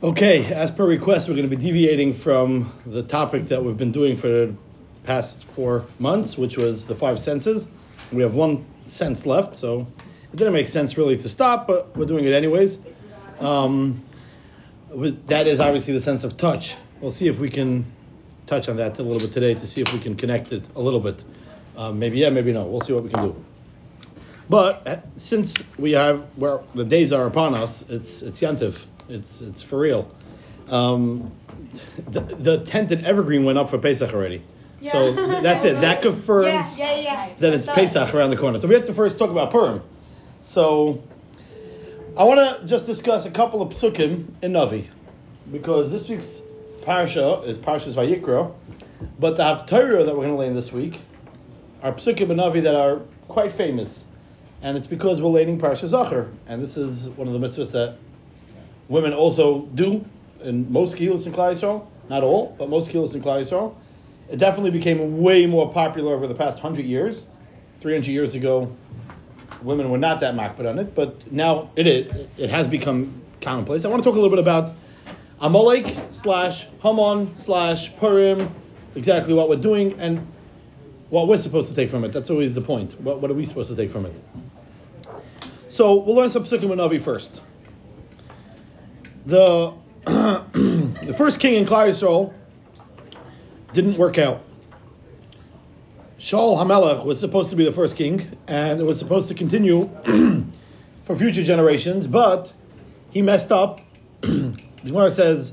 Okay, as per request, we're going to be deviating from the topic that we've been doing for the past four months, which was the five senses. We have one sense left, so it didn't make sense really to stop, but we're doing it anyways. Um, that is obviously the sense of touch. We'll see if we can touch on that a little bit today to see if we can connect it a little bit. Um, maybe yeah, maybe no. We'll see what we can do. But uh, since we have where the days are upon us, it's it's Yantiv. It's it's for real. Um, the, the tented evergreen went up for Pesach already. So that's it. That confirms Yeah, yeah, yeah. that it's Pesach around the corner. So we have to first talk about Purim. So I want to just discuss a couple of psukim in Navi because this week's parsha is Parshas Vayikra, but the Haftarah that we're going to learn this week are psukim in Navi that are quite famous, and it's because we're learning Parshas Zachor, and this is one of the mitzvahs that women also do in most kehillas in Yisrael. Not all, but most kehillas in Yisrael. It definitely became way more popular over the past hundred years. Three hundred years ago, women were not that makpid on it, but now it is. It has become commonplace. I want to talk a little bit about Amalek slash Haman slash Purim, exactly what we're doing and what we're supposed to take from it. That's always the point. What, what are we supposed to take from it? So we'll learn some Psukim and Navi first. The the first king in Klal didn't work out. Shaul Hamelech was supposed to be the first king, and it was supposed to continue for future generations, but he messed up. the Gemara says,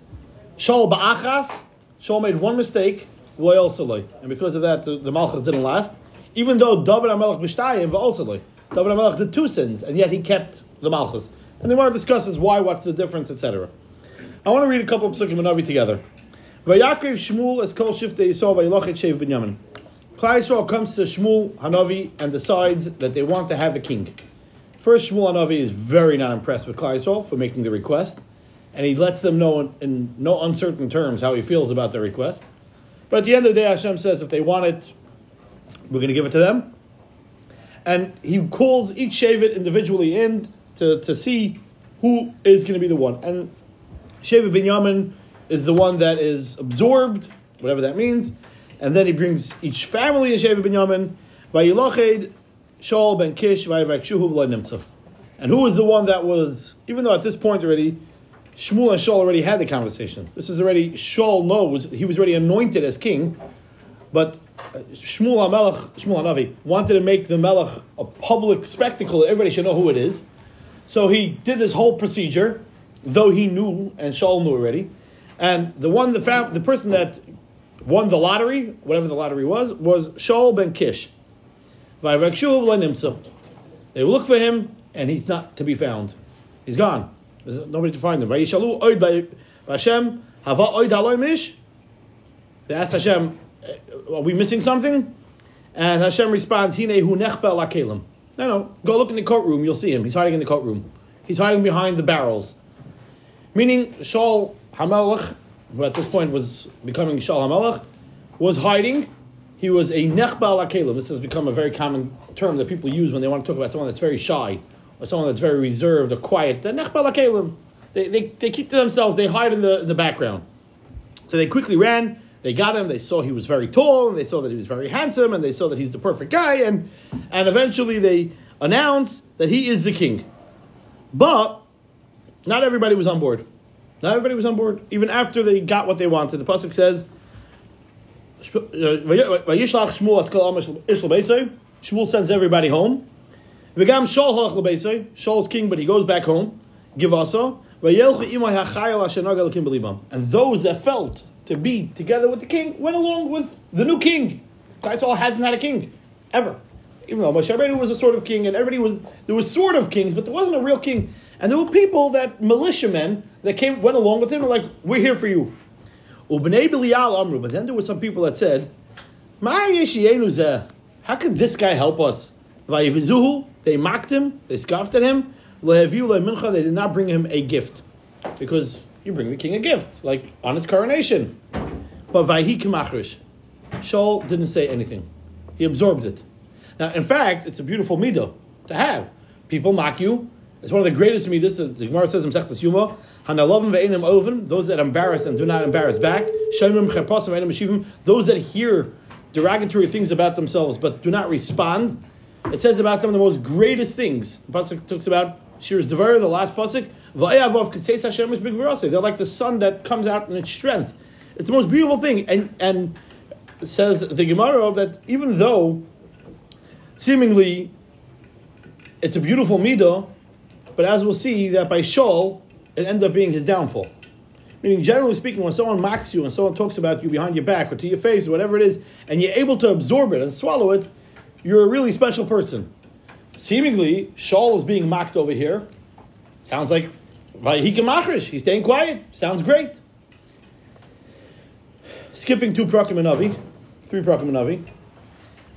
Shaul ba'achas, Shaul made one mistake. And because of that, the, the Malchus didn't last. Even though David HaMelech b'shtayim v'osaloi. David HaMelech did two sins, and yet he kept the Malchus. And the Gemara discusses why, what's the difference, etc. I want to read a couple of Psukim and Navi together. Vayakriv Shmuel es kol shiftei Yisrael vayilochet shev binyamin. Klal Yisrael comes to Shmuel Hanavi and decides that they want to have a king. First, Shmuel Hanavi is very not impressed with Klal Yisrael for making the request, and he lets them know in, in no uncertain terms how he feels about their request. But at the end of the day, Hashem says if they want it, we're going to give it to them. And he calls each Shavit individually in to, to see who is going to be the one. And Shavit Binyamin is the one that is absorbed, whatever that means. And then he brings each family in Shavit Binyamin. Shaul ben Kish. And who is the one that was, even though at this point already, Shmuel and Shaul already had the conversation. This is already, Shaul knows, he was already anointed as king, but uh, Shmuel HaMelech, Shmuel HaNavi, wanted to make the Melech a public spectacle, that everybody should know who it is. So he did this whole procedure, though he knew, and Shaul knew already. And the one, the, fam- the person that won the lottery, whatever the lottery was, was Shaul ben Kish. They look for him, and he's not to be found. He's gone. There's nobody to find him. They asked Hashem, "Uh, are we missing something? And Hashem responds, Hine hu nechbel akelim. No, no, go look in the courtroom, you'll see him. He's hiding in the courtroom. He's hiding behind the barrels. Meaning, Shaul HaMelech, who at this point was becoming Shaul HaMelech, was hiding. He was a nechbal akelim. This has become a very common term that people use when they want to talk about someone that's very shy or someone that's very reserved or quiet. The nechbal akelim. They, they, they keep to themselves. They hide in the, in the background. So they quickly ran. They got him. They saw he was very tall, and they saw that he was very handsome, and they saw that he's the perfect guy, and and eventually they announced that he is the king. But not everybody was on board. Not everybody was on board. Even after they got what they wanted, the pasuk says, beisay." Uh, Shmuel sends everybody home. Shaul. Shaul's king, but he goes back home. And those that felt to be together with the king went along with the new king. Klal hasn't had a king ever. Even though Moshe Rabbeinu was a sort of king, and everybody was there was sort of kings, but there wasn't a real king. And there were people that militiamen that came went along with him and were like, "We're here for you." But then there were some people that said, "Ma? How could this guy help us?" They mocked him, they scoffed at him. They did not bring him a gift, because you bring the king a gift, like on his coronation. But Vayhi Kamachrish, Shaul didn't say anything. He absorbed it. Now, in fact, it's a beautiful midah to have. People mock you, It's one of the greatest midas. The Gemara says in Sechtas Yuma, Hanalovim ve'enim oven, those that embarrass and do not embarrass back. Shemim those that hear derogatory things about themselves but do not respond. It says about them the most greatest things. The pasuk talks about Shiras Devar, the last pasuk. They're like the sun that comes out in its strength. It's the most beautiful thing. And and says the Gemara that even though seemingly it's a beautiful midah, but as we'll see, that by Shaul, it ends up being his downfall. Meaning, generally speaking, when someone mocks you and someone talks about you behind your back or to your face or whatever it is, and you're able to absorb it and swallow it, you're a really special person. Seemingly, Shaul is being mocked over here. Sounds like can machrish. He's staying quiet. Sounds great. Skipping two Prakim and Avi, three Prakim and Avi.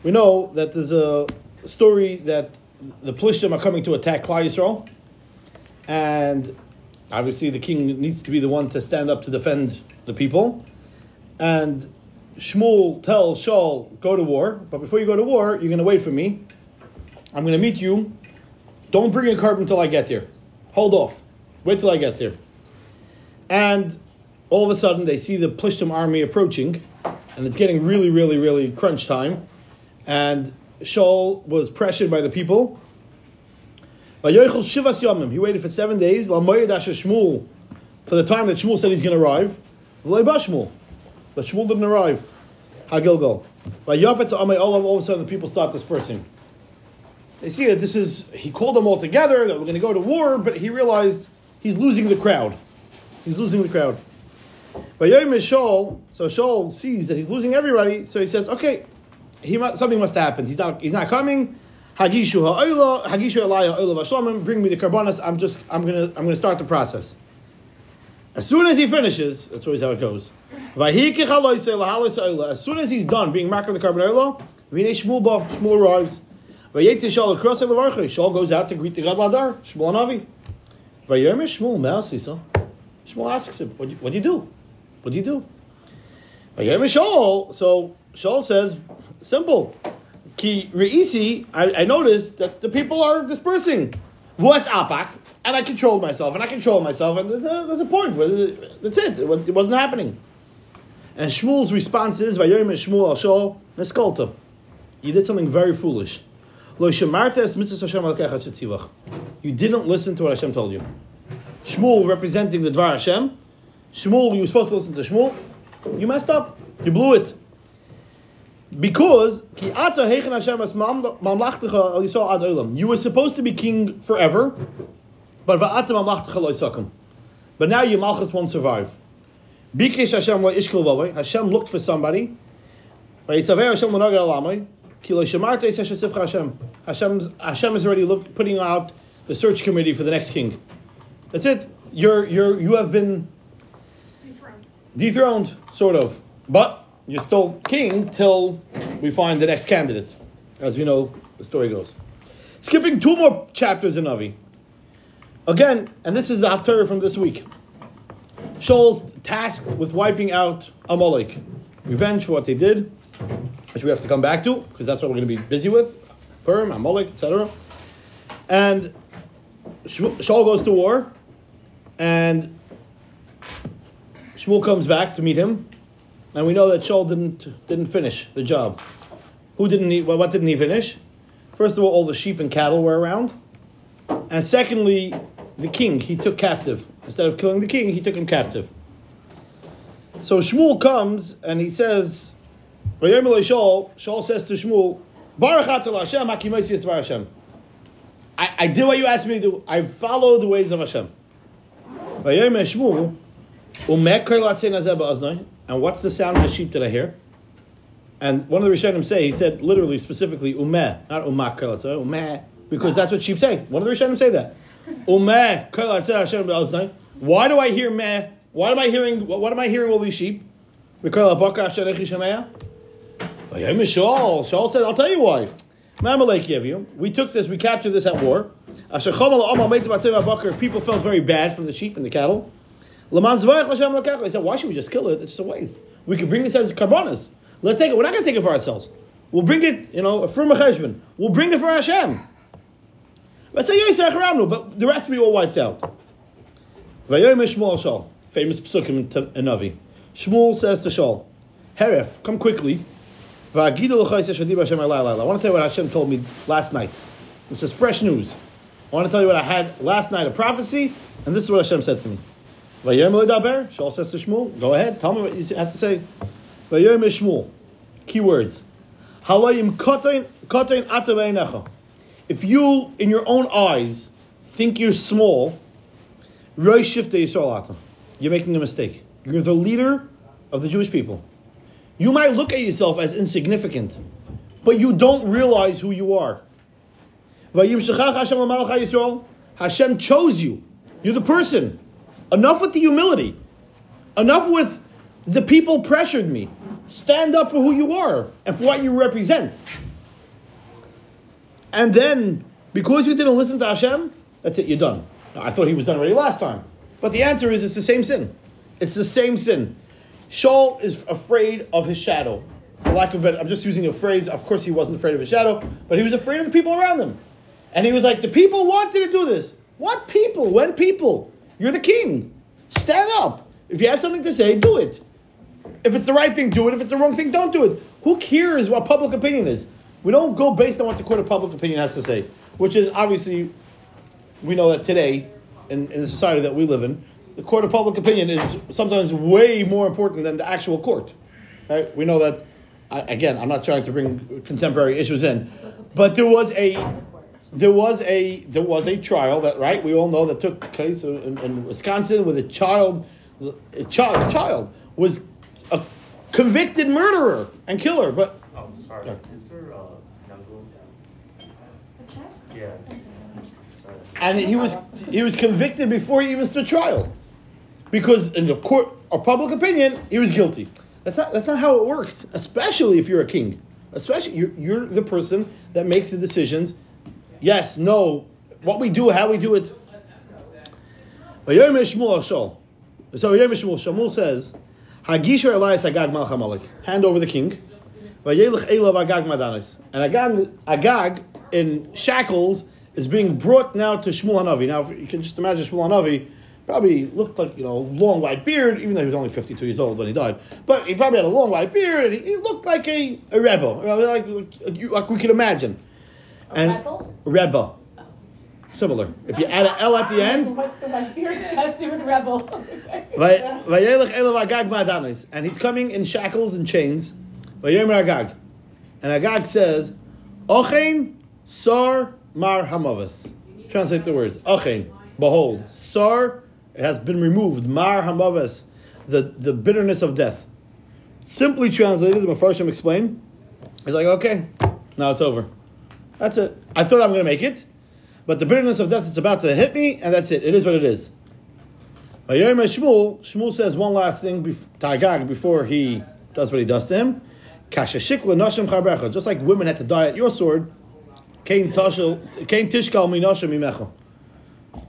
We know that there's a story that the Plishtim are coming to attack Klal Yisrael, and obviously the king needs to be the one to stand up to defend the people. And Shmuel tells Shaul, go to war, but before you go to war, you're going to wait for me. I'm going to meet you. Don't bring a karbon until I get there. Hold off. Wait till I get there. And all of a sudden, they see the Plishtim army approaching, and it's getting really, really, really crunch time. And Shaul was pressured by the people. He waited for seven days. For the time that Shmuel said he's going to arrive. But Shmuel didn't arrive. Hagilgal. All of a sudden, the people start dispersing. They see that this is, he called them all together, that we're going to go to war, but he realized he's losing the crowd. He's losing the crowd. But Shaul, so Shaul sees that he's losing everybody, so he says, okay, he must, something must happen. He's not, he's not coming. Hagishu hagishu bring me the karbonas, I'm just, I'm gonna, I'm gonna start the process. As soon as he finishes, that's always how it goes. As soon as he's done being marked on the karbon oil, Shmuel arrives. Shaul across el Shaul goes out to greet the God Ladar, Shmuel Navi. Shmuel Me'asisa. Shmuel asks him, what do, you, what do you do? What do you do? Shaul, so Shaul says, simple. Ki re'isi, I, I noticed that the people are dispersing. V'as apak, and I controlled myself, and I controlled myself, and there's a, there's a point where that's it. It, was, it wasn't happening. And Shmuel's response is, Vayoyim Shmuel Shaul, Neskolta. You did something very foolish. You didn't listen to what Hashem told you. Shmuel representing the Dvar Hashem. Shmuel, you were supposed to listen to Shmuel. You messed up. You blew it. Because you were supposed to be king forever, but but now your malchus won't survive. Hashem looked for somebody. But it's a very Hashem Hashem Hashem is already look, putting out the search committee for the next king. That's it. You're you're you have been dethroned, dethroned sort of, but you're still king till we find the next candidate, as we know the story goes. Skipping two more chapters in Navi. Again, and this is the Haftarah from this week. Shaul's tasked with wiping out Amalek. Revenge for what they did which we have to come back to because that's what we're going to be busy with, Purim, Amalek, etc. And Shaul goes to war, and Shmuel comes back to meet him, and we know that Shaul didn't didn't finish the job. Who didn't he, well, what didn't he finish? First of all, all the sheep and cattle were around, and secondly, the king he took captive. Instead of killing the king, he took him captive. So Shmuel comes and he says, Shaul, Shaul says to Shmuel, Baruch Hashem, Hashem. I, I did what you asked me to do. I followed the ways of Hashem. And what's the sound of the sheep that I hear? And one of the Rishonim say, he said literally, specifically, umeh, not umak umeh, because that's what sheep say. One of the Rishonim say that. Umeh, Hashem, Why do I hear meh? Why am I hearing, what am I hearing all these sheep? Shaul, Shaul said, I'll tell you why. We took this, we captured this at war. People felt very bad from the sheep and the cattle. They said, why should we just kill it? It's just a waste. We could bring this as karbonas. Let's take it. We're not going to take it for ourselves. We'll bring it, you know, for Mecheshvan. We'll bring it for Hashem. But the rest we all wiped out. Famous psukim in Navi. Shmuel says to Shaul, Heref, come quickly. I want to tell you what Hashem told me last night. This is fresh news. I want to tell you what I had last night, a prophecy, and this is what Hashem said to me. Shaul says to Shmuel, go ahead, tell me what you have to say. Shmuel, key words. If you, in your own eyes, think you're small, you're making a mistake. You're the leader of the Jewish people. You might look at yourself as insignificant, but you don't realize who you are. Hashem chose you. You're the person. Enough with the humility. Enough with the people pressured me. Stand up for who you are and for what you represent. And then, because you didn't listen to Hashem, that's it, you're done. I thought he was done already last time. But the answer is it's the same sin. It's the same sin. Shaul is afraid of his shadow. For lack of I'm just using a phrase. Of course, he wasn't afraid of his shadow, but he was afraid of the people around him. And he was like, The people wanted to do this. What people? When people? You're the king. Stand up. If you have something to say, do it. If it's the right thing, do it. If it's the wrong thing, don't do it. Who cares what public opinion is? We don't go based on what the court of public opinion has to say, which is obviously, we know that today, in, in the society that we live in, the court of public opinion is sometimes way more important than the actual court. Right? We know that. Again, I'm not trying to bring contemporary issues in, but there was a there was a there was a trial that right we all know that took place in, in Wisconsin with a child a child a child was a convicted murderer and killer, but. Oh, sorry. Yeah. Is there uh, Yeah. And he was he was convicted before he even stood trial, because in the court of public opinion he was guilty. That's not that's not how it works. Especially if you're a king. Especially you're, you're the person that makes the decisions. Yes, no, what we do, how we do it. So Shmuel says Hagisher Elias Agag Malchamalik. Hand over the king. Agag. And Agag, Agag in shackles is being brought now to Shmuel Hanavi. Now, you can just imagine Shmuel Hanavi probably looked like, you know, long white beard, even though he was only 52 years old when he died. But he probably had a long white beard, and he, he looked like a, a rebbe, like, like, like we could imagine. A and rebel? Rebel similar. If you add an L at the end. What's the my beard has to do with rebel? and he's coming in shackles and chains. Agag. And Agag says, Ochein Sar Mar Hamavas. Translate the words. Ochein, behold, Sar has been removed. Mar Hamavas, the, the bitterness of death. Simply translated, the Mepharshim explained. He's like, okay, now it's over. That's it. I thought I'm going to make it. But the bitterness of death is about to hit me, and that's it. It is what it is. Shmuel, Shmuel says one last thing before he does what he does to him. Just like women had to die at your sword,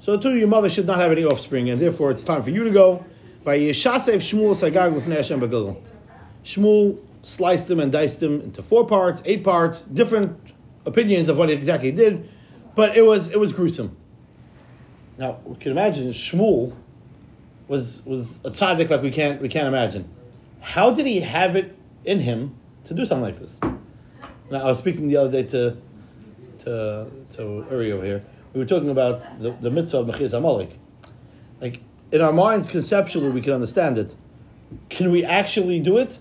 so too your mother should not have any offspring, and therefore it's time for you to go. By Yeshasev Shmuel Sagag Hashem Shmuel sliced them and diced them into four parts, eight parts, different opinions of what he exactly did. But it was it was gruesome. Now we can imagine Shmuel was was a tzaddik like we can't we can't imagine. How did he have it in him to do something like this? Now I was speaking the other day to to to Uri over here. We were talking about the, the mitzvah of Mechiz Amalek. Like in our minds, conceptually, we can understand it. Can we actually do it?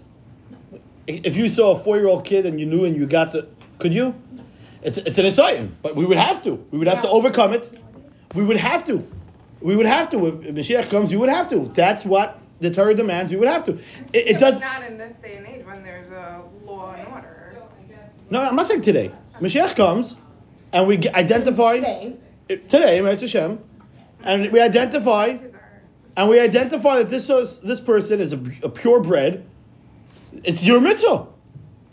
If you saw a four-year-old kid and you knew and you got the, could you? It's, it's an exciting, but we would have to. We would have to overcome it. We would have to. We would have to. If Mashiach comes, we would have to. That's what the Torah demands. We would have to. It, it does not in this day and age when there's a law and order. No, I'm not saying today. Mashiach comes, and we identify today, today Hashem, and we identify, and we identify that this is, this person is a, a purebred. It's your mitzvah.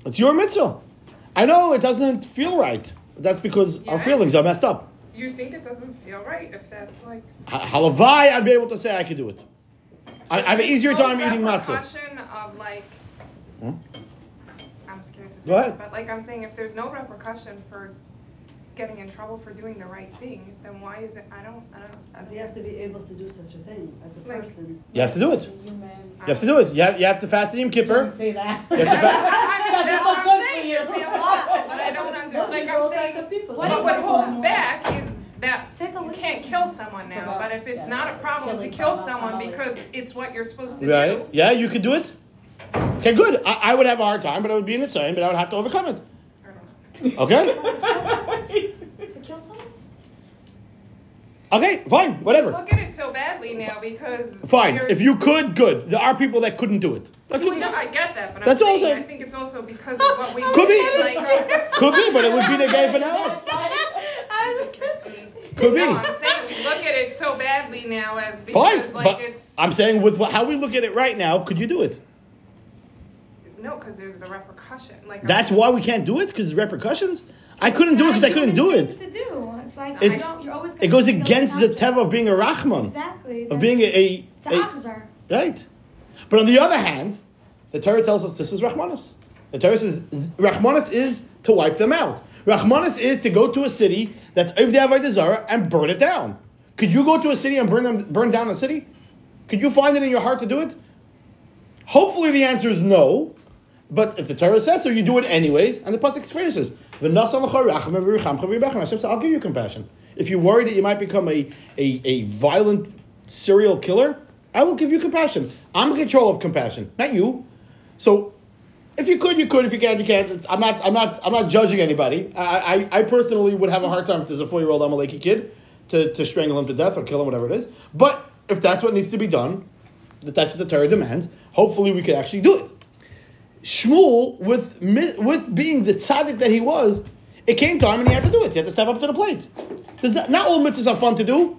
It's your mitzvah. I know it doesn't feel right. That's because yeah. our feelings are messed up. You think it doesn't feel right if that's like. Halavai, I'd be able to say I could do it. I, I have an easier time eating matzah. of like. Hmm? I'm scared to say Go ahead. but like I'm saying, if there's no repercussion for getting in trouble for doing the right thing, then why is it? I don't. I don't. I don't you have to be able to do such a thing as a Like- person. You have to do it. Human. You have to do it. You have, you have to fast the Yom Kippur. Don't say that. You have to fa- I mean, Doesn't that's what good I'm for saying. you. It's impossible, but I don't understand. Like All I'm types saying, of people. what Some would hold back is that Take a you look. can't kill someone now. But if it's not a problem to killing kill someone, someone probably. because it's what you're supposed to do. Right? do. Yeah, you could do it. Okay, good. I, I would have a hard time, but I would be in the same, but I would have to overcome it. I don't know. Okay? To kill someone? Okay, fine, whatever. Look at it so badly now because Fine. you're- If you could, good. There are people that couldn't do it. That Well, could, no, I get that, but That's I'm all I'm saying, saying. I think it's also because of what we Could be. Like, could be, but it would be the gay finale. Could be. No, I'm saying we look at it so badly now as because Fine, like but it's I'm saying with how we look at it right now, could you do it? No, because there's the repercussion. Like That's why we can't do it because repercussions. I couldn't do it because I couldn't do it. To do. It's like It's- I don't, you're always It goes against the teva of being a rachman, Exactly. of being a, a, It's a right. But on the other hand, the Torah tells us this is rachmanis. The Torah says rachmanis is to wipe them out. Rachmanis is to go to a city that's the avodah zarah and burn it down. Could you go to a city and burn them, burn down a city? Could you find it in your heart to do it? Hopefully, the answer is no. But if the Torah says so, you do it anyways. And the pasuk finishes, "V'nasam l'chorachem v'richam chaviribechem." Hashem says, "I'll give you compassion. If you're worried that you might become a, a, a violent serial killer, I will give you compassion. I'm in control of compassion, not you. So, if you could, you could. If you can't, you can't. It's, I'm not. I'm not. I'm not judging anybody. I, I, I personally would have a hard time if there's a four year old Amaleki kid to, to strangle him to death or kill him, whatever it is. But if that's what needs to be done, that that's what the Torah demands. Hopefully, we could actually do it. Shmuel, with with being the tzaddik that he was, it came time and he had to do it. He had to step up to the plate. Not, not all mitzvahs are fun to do.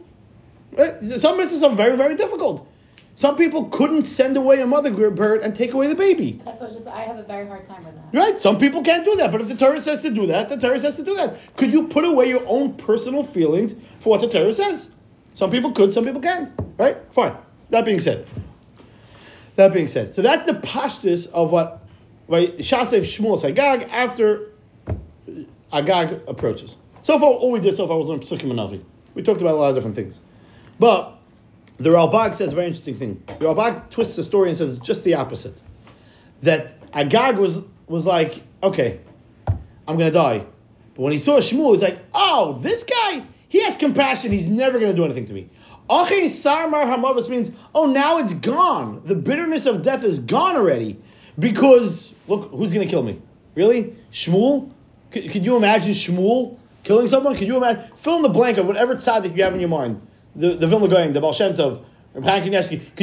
Right? Some mitzvahs are very, very difficult. Some people couldn't send away a mother bird and take away the baby. That's what just I have a very hard time with that. Right? Some people can't do that. But if the Torah says to do that, the Torah says to do that. Could you put away your own personal feelings for what the Torah says? Some people could, some people can. Right? Fine. That being said. That being said. So that's the pashtus of what right, Shasev Shmuel Agag after Agag approaches. So far, all we did so far was Psukim and Navi. We talked about a lot of different things. But the Ralbag says a very interesting thing. The Ralbag twists the story and says just the opposite. That Agag was, was like, okay, I'm going to die. But when he saw Shmuel, he's like, oh, this guy, he has compassion. He's never going to do anything to me. Achi Sarmar Hamavas means, oh, now it's gone. The bitterness of death is gone already. Because, look, who's going to kill me? Really? Shmuel? Could, could you imagine Shmuel killing someone? Could you imagine? Fill in the blank of whatever tzaddik you have in your mind. The, the Vilna Gaon, the Baal Shem Tov,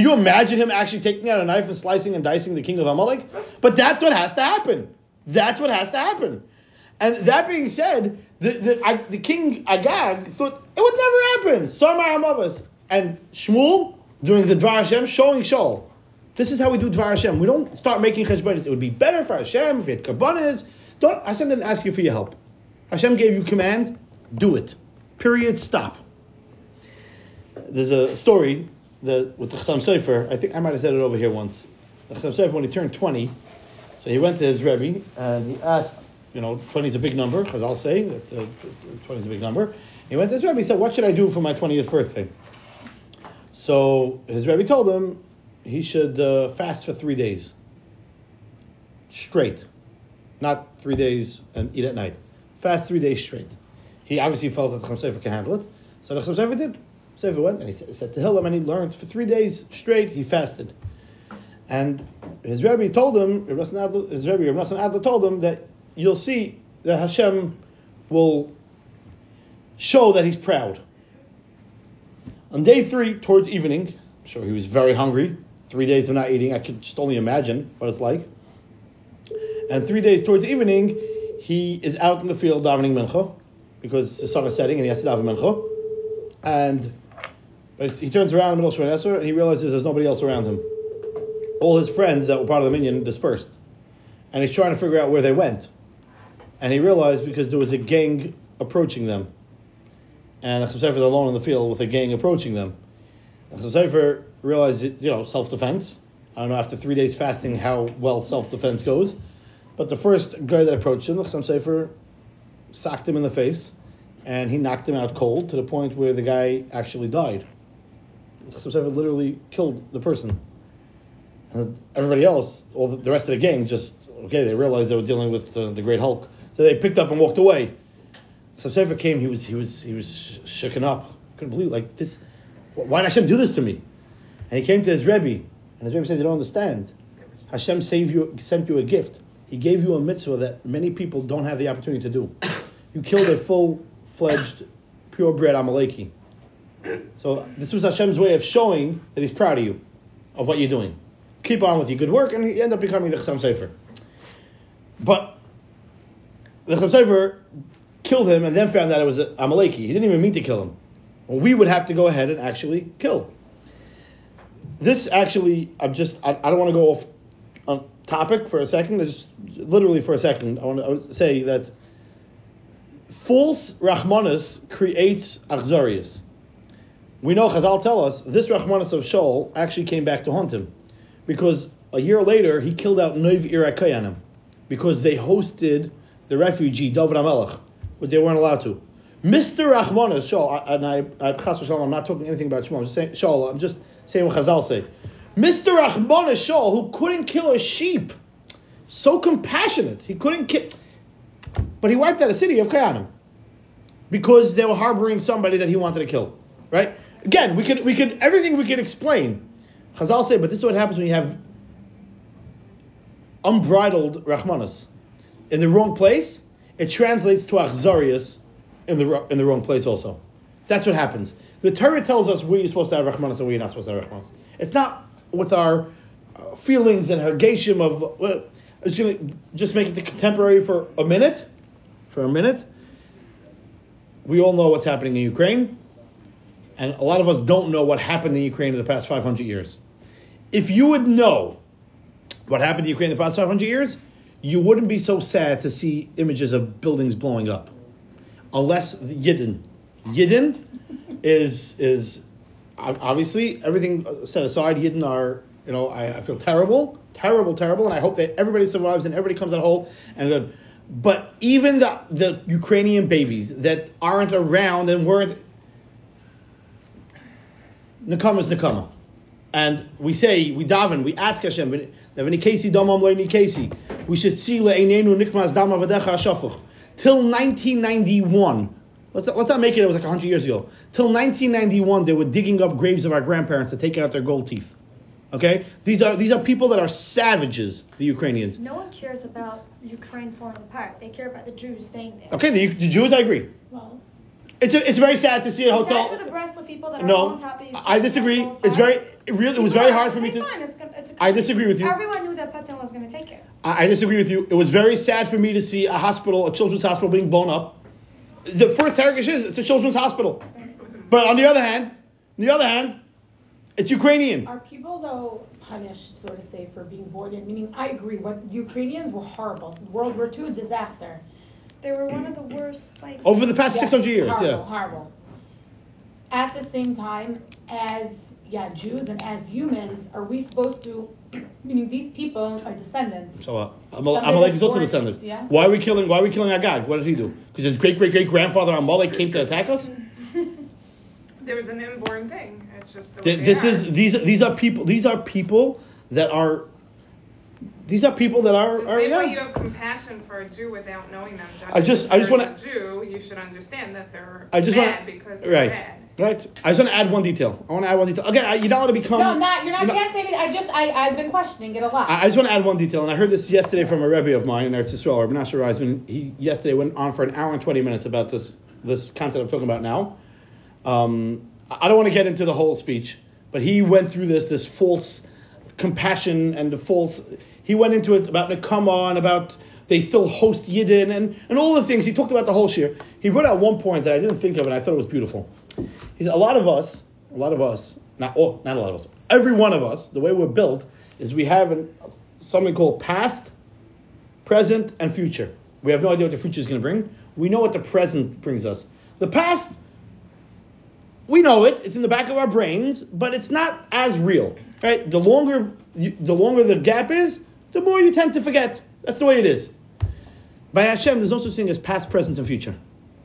you imagine him actually taking out a knife and slicing and dicing the king of Amalek? But that's what has to happen. That's what has to happen. And that being said, the, the, I, the king Agag thought it would never happen. Samar Hamavas. And Shmuel, doing the Dvar Hashem, showing Shaul. This is how we do Dvar Hashem. We don't start making cheshbonis. It would be better for Hashem if you had karbonas. Don't Hashem didn't ask you for your help. Hashem gave you command. Do it. Period. Stop. There's a story that with the Chassam Sofer. I think I might have said it over here once. The Chassam Sofer, when he turned 20, so he went to his Rebbe and he asked, you know, 20 is a big number, because I'll say that uh, 20 is a big number. He went to his Rebbe, he said, What should I do for my 20th birthday? So his Rebbe told him he should uh, fast for three days straight, not three days and eat at night. Fast three days straight. He obviously felt that the Sofer can handle it, so the Sofer did. Sofer went and he said, said to Hillel, and he learned for three days straight, he fasted. And his Rebbe told him, his Rebbe, Rav Adler told him that you'll see that Hashem will show that he's proud. On day three, towards evening, I'm sure he was very hungry. Three days of not eating, I could just only imagine what it's like. And three days towards evening, he is out in the field davening mincha because the sun is setting and he has to daven mincha. And he turns around in the middle of Shemon and he realizes there's nobody else around him. All his friends that were part of the minyan dispersed, and he's trying to figure out where they went. And he realized because there was a gang approaching them, and Chassam Sofer is alone in the field with a gang approaching them. Chassam Sofer realized, it, you know, self defense. I don't know after three days fasting how well self defense goes, but the first guy that approached him, Chassam Sofer socked him in the face, and he knocked him out cold to the point where the guy actually died. Chassam Sofer literally killed the person. And everybody else, all the, the rest of the gang, just okay. They realized they were dealing with the, the Great Hulk, so they picked up and walked away. Chassam Sofer came. He was he was he was sh- shooken up. Couldn't believe like this. Why did Hashem do this to me? And he came to his Rebbe, and his Rebbe said, "You don't understand. Hashem you, sent you a gift. He gave you a mitzvah that many people don't have the opportunity to do. You killed a full-fledged, purebred Amaleki. So this was Hashem's way of showing that He's proud of you, of what you're doing. Keep on with your good work, and you end up becoming the Chassam Sofer. But the Chassam Sofer killed him, and then found out it was Amaleki. He didn't even mean to kill him. Well, we would have to go ahead and actually kill. This actually, I'm just, I, I don't want to go off on topic for a second. Just literally for a second, I want to, say that false Rahmanas creates Achzarius. We know Chazal tell us this Rahmanas of Shaul actually came back to haunt him because a year later he killed out Noiv Irakayanim because they hosted the refugee David HaMelech, but they weren't allowed to. Mr. Rahmanas Shaul, and I, I I'm not talking anything about Shmuel. I'm just saying Shaul. I'm just saying what Chazal say. Mr. Rahmanas Shaul, who couldn't kill a sheep, so compassionate, he couldn't kill, but he wiped out a city of Kayanim because they were harboring somebody that he wanted to kill. Right? Again, we could we could everything we could explain. Chazal say, but this is what happens when you have unbridled Rahmanas in the wrong place. It translates to Achzarius in the in the wrong place also. That's what happens. The Torah tells us where you're supposed to have Rahmanas and where you're not supposed to have Rahmanas. It's not with our uh, feelings and hergation of well, gonna just make it contemporary for a minute. For a minute, we all know what's happening in Ukraine, and a lot of us don't know what happened in Ukraine in the past 500 years. If you would know what happened in Ukraine in the past 500 years, you wouldn't be so sad to see images of buildings blowing up. Unless the Yidden. Yidden is, is obviously everything set aside. Yidden are, you know, I, I feel terrible, terrible, terrible, and I hope that everybody survives and everybody comes out whole and good. But even the, the Ukrainian babies that aren't around and weren't Nakama is Nakama. And we say, we daven, we ask Hashem, we should see. Till 1991, let's, let's not make it, it was like 100 years ago. Till 1991, they were digging up graves of our grandparents to take out their gold teeth. Okay? These are, these are people that are savages, the Ukrainians. No one cares about Ukraine falling apart. They care about the Jews staying there. Okay, the, the Jews, I agree. Well, It's, a, it's very sad to see a It's sad hotel. for the breastpless people that are No, on top of. I disagree. It's very, it really, it was very hard for me to. It's gonna, it's a I disagree with you. Everyone knew that Putin was going to take it. I I disagree with you. It was very sad for me to see a hospital, a children's hospital, being blown up. The first Turkish is it's a children's hospital, but on the other hand, on the other hand, it's Ukrainian. are people though punished, so to say, for being born in? Meaning, I agree. What Ukrainians were horrible. World War II disaster. They were one of the worst. Like Over the past Yeah, 600 years, horrible, yeah. horrible. At the same time, as yeah, Jews and as humans, are we supposed to? Meaning, these people are descendants. So uh, Amal- Somebody Amalek is also born- descendant. yeah. Why are we killing? Why are we killing Agag? What did he do? Because his great great great grandfather Amalek came to attack us. There was an inborn thing. It's just the way Th- they This are. is these these are people these are people that are these are people that are The are same way yeah. you have compassion for a Jew without knowing them. I just- I just want wanna- a Jew, you should understand that they're I just bad want because they're right bad. Right. I just want to add one detail. I want to add one detail. Again, I, you don't want to become. No, not you're not. you know- can't say anything. I just I I've been questioning it a lot. I, I just want to add one detail, and I heard this yesterday from a rebbe of mine in Eretz Yisrael, Rabbi Nasher Reisman. He yesterday went on for an hour and twenty minutes about this this concept I'm talking about now. Um, I don't want to get into the whole speech, but he went through this this false compassion and the false. He went into it about Nakama and about they still host Yidden and, and all the things. He talked about the whole shir. He wrote out one point that I didn't think of, and I thought it was beautiful. He said, a lot of us, a lot of us, not all, not a lot of us, every one of us, the way we're built is we have an, something called past, present, and future. We have no idea what the future is going to bring. We know what the present brings us. The past, we know it. It's in the back of our brains, but it's not as real. Right? The longer, you, the longer the gap is, the more you tend to forget. That's the way it is. By Hashem, there's no such thing as past, present, and future.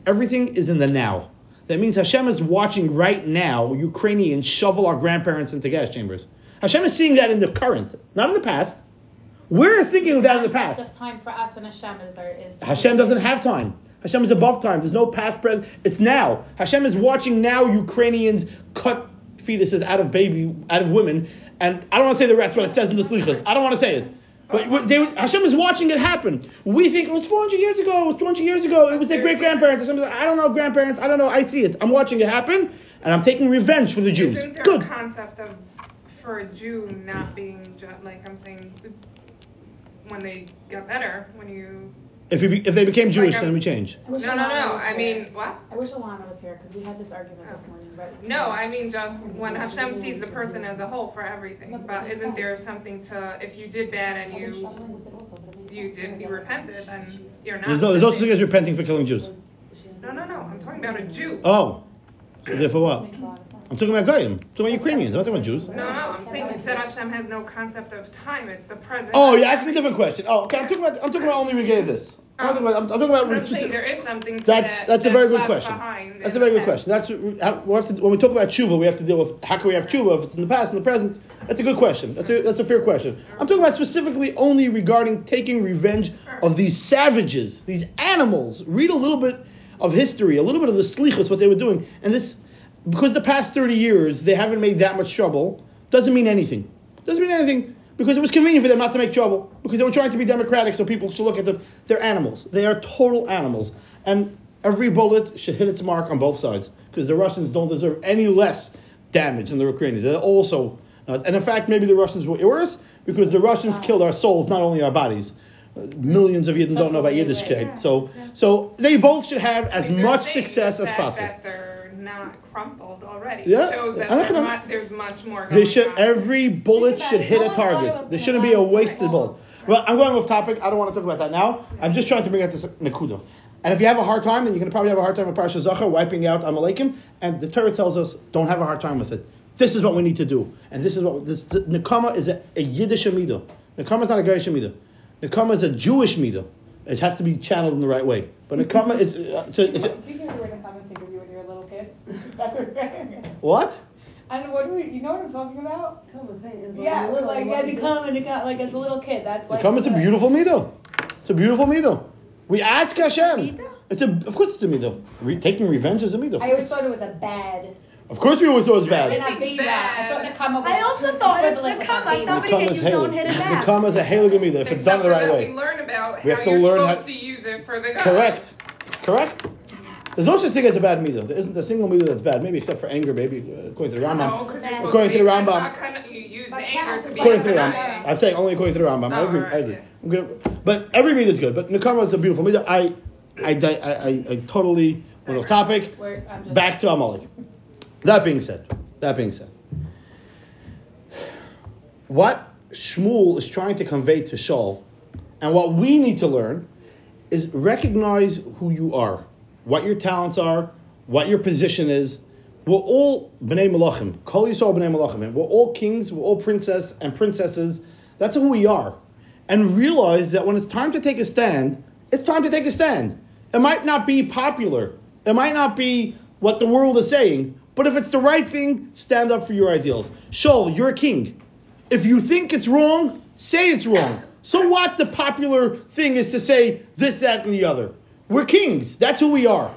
everything is in the now. That means Hashem is watching right now Ukrainians shovel our grandparents into gas chambers. Hashem is seeing that in the current, not in the past. We're thinking of that in the past. Of time for us and Hashem is there is. Hashem doesn't have time. Hashem is above time. There's no past, present. It's now. Hashem is watching now Ukrainians cut fetuses out of baby, out of women. And I don't want to say the rest, what it says in the Slichas. I don't want to say it. But they, Hashem is watching it happen. We think it was 400 years ago. It was 200 years ago. It was their great grandparents. Hashem like, I don't know, grandparents. I don't know. I see it. I'm watching it happen, and I'm taking revenge for the Jews. Isn't there Good. a concept of for a Jew not being ju- like I'm saying when they got better when you If, we, be- if they became Jewish, Like, then we change. I no no Alana no. was I mean what? I wish Alana was here because we had this argument this morning. But no I mean just when Hashem sees the person as a whole for everything. But isn't there something to if you did bad and you you did you repented then you're not There's no, there's no such thing as repenting for killing Jews. no no no. I'm talking about a Jew. Oh. So therefore what? I'm talking about Goyim. I'm talking about Ukrainians. I'm not talking about Jews. no no I'm saying you said Hashem has no concept of time it's the present Oh, you asked me a different question. Oh, okay. I'm talking about. I'm talking about only regarding this. I'm talking about. I'm, I'm talking about. I'm specific- there is something to That's that, that's a very good question. That's a very good question. That's how- we have to, when we talk about tshuva, we have to deal with how can we have tshuva if it's in the past and the present. That's a good question. That's a that's a fair question. I'm talking about specifically only regarding taking revenge of these savages, these animals. Read a little bit of history, a little bit of the slichus, what they were doing, and this because the past 30 years they haven't made that much trouble doesn't mean anything. Doesn't mean anything because it was convenient for them not to make trouble because they were trying to be democratic so people should look at them. They're animals. They are total animals. And every bullet should hit its mark on both sides because the Russians don't deserve any less damage than the Ukrainians. They're also, nuts. and in fact, maybe the Russians were worse because the Russians killed our souls, not only our bodies. Millions of Yidden don't know about Yiddishkeit. So, so they both should have I as mean, much success as possible. That they're not crumpled already. Yeah. shows that there's, gonna- mu- there's much more They going should on. every bullet Think should hit No a one thought it target. There shouldn't be a wasted bullet. Well, I'm going off topic. I don't want to talk about that now. I'm just trying to bring out this nakuda. And if you have a hard time, then you're going to probably have a hard time with Parsha Zachor, wiping out Amalekim. And the Torah tells us, don't have a hard time with it. This is what we need to do. And this is what, this, the, Nekama is a, a Yiddish Amidah. Nekama is not a Garish Amidah. Nekama is a Jewish Midah. It has to be channeled in the right way. But Nekama is, uh, it's a, it's kid? what? And what do we, you know what I'm talking about? Yeah, Yeah, it was like yeah, become and it got like as a little kid. That's like Nekama is a beautiful Midah. It's a beautiful Midah. We ask Hashem. It's a, of course it's a Midah. Re- taking revenge is a Midah. of I always course. thought it was a bad. Of course we always thought it was And bad. a I thought Nakama. I also thought it's equivalent with a Nakama. big Somebody Nekama hit is you, Halig. don't hit it back. Nekama is a Halig Midah if it's done Except the right way. We learn about We how have to you're learn supposed how- to use it for the good. Correct. Correct. There's no such thing as a bad midah. There isn't a single midah that's bad. Maybe except for anger, maybe uh, according to the No, Rambam. because you're According to the Rambam. not kind of- you use the anger to be According to the Yeah. Rambam. I'm saying only according to the Rambam. I Oh, agree. alright, I agree. yeah. I'm gonna, but every midah is good. But Nekama is a beautiful midah. I, I, I, I, I totally went off topic. Where I'm just Back to Amalek. That being said, that being said, what Shmuel is trying to convey to Shaul, and what we need to learn, is recognize who you are, what your talents are, what your position is. We're all bnei malachim. Kol Yisrael bnei malachim. And we're all kings. We're all princess and princesses. That's who we are. And realize that when it's time to take a stand, it's time to take a stand. It might not be popular. It might not be what the world is saying. But if it's the right thing, stand up for your ideals. Shaul, you're a king. If you think it's wrong, say it's wrong. So what the popular thing is to say this, that, and the other. We're kings. That's who we are.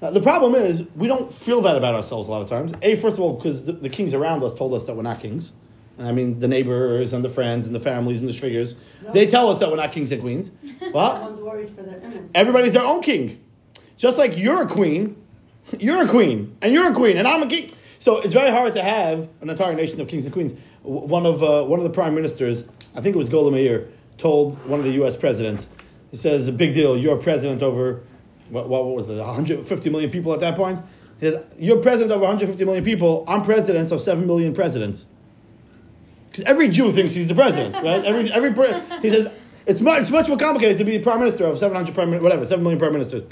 Now, the problem is, we don't feel that about ourselves a lot of times. A, first of all, because the, the kings around us told us that we're not kings. I mean, the neighbors and the friends and the families and the figures. They tell us that we're not kings and queens. Well, Everyone's worried for their everybody's their own king. Just like you're a queen, you're a queen, and you're a queen, and I'm a king. So it's very hard to have an entire nation of kings and queens. One of uh, one of the prime ministers, I think it was Golda Meir, told one of the U.S. presidents, he says, "A big deal. You're president over what, what was it, 150 million people at that point." He says, "You're president over 150 million people. I'm president of seven million presidents." Because every Jew thinks he's the president, right? Every every pre- he says it's much it's much more complicated to be prime minister of 700 prime whatever seven million prime ministers.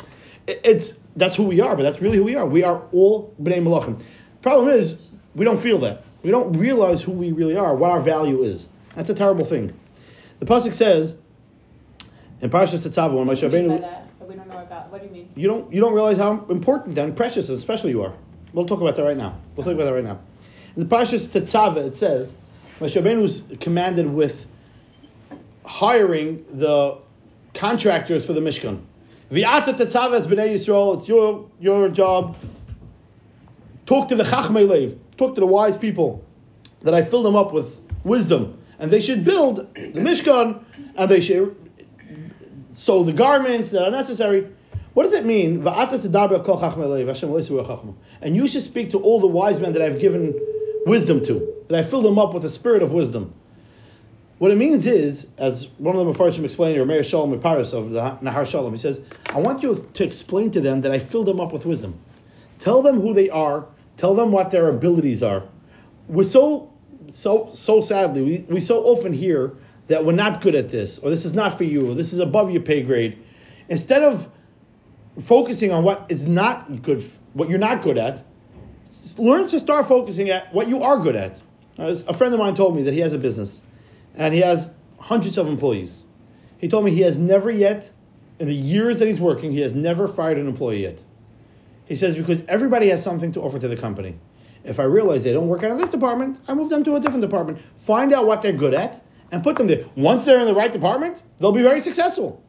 It- it's that's who we are, but that's really who we are. We are all bnei malachim. Problem is we don't feel that. We don't realize who we really are, what our value is. That's a terrible thing. The pasuk says in Parshas Tetzaveh when Moshe What do you mean by Rabbeinu we don't know about. What do you mean? You don't you don't realize how important and precious and special you are. We'll talk about that right now. We'll talk about that right now. In the Parshas Tetzaveh, it says, Moshe Rabbeinu was commanded with hiring the contractors for the Mishkan. V'ata Tetzaveh es b'nei Yisrael. It's your your job. Talk to the Chachmei. Talk to the wise people that I fill them up with wisdom, and they should build the Mishkan, and they should sew the garments that are necessary. What does it mean? And you should speak to all the wise men that I've given wisdom to, that I fill them up with a spirit of wisdom. What it means is, as one of the Mepharshim explained, or Meir Shalom Paris of the Nahar Shalom, he says, I want you to explain to them that I filled them up with wisdom. Tell them who they are, tell them what their abilities are. We're so, so, so sadly, we, we so often hear that we're not good at this, or this is not for you, or this is above your pay grade. Instead of focusing on what is not good, what you're not good at, learn to start focusing at what you are good at. Uh, As a friend of mine told me that he has a business, and he has hundreds of employees. He told me he has never yet, in the years that he's working, he has never fired an employee yet. He says because everybody has something to offer to the company. If I realize they don't work out in this department, I move them to a different department. Find out what they're good at and put them there. Once they're in the right department, they'll be very successful.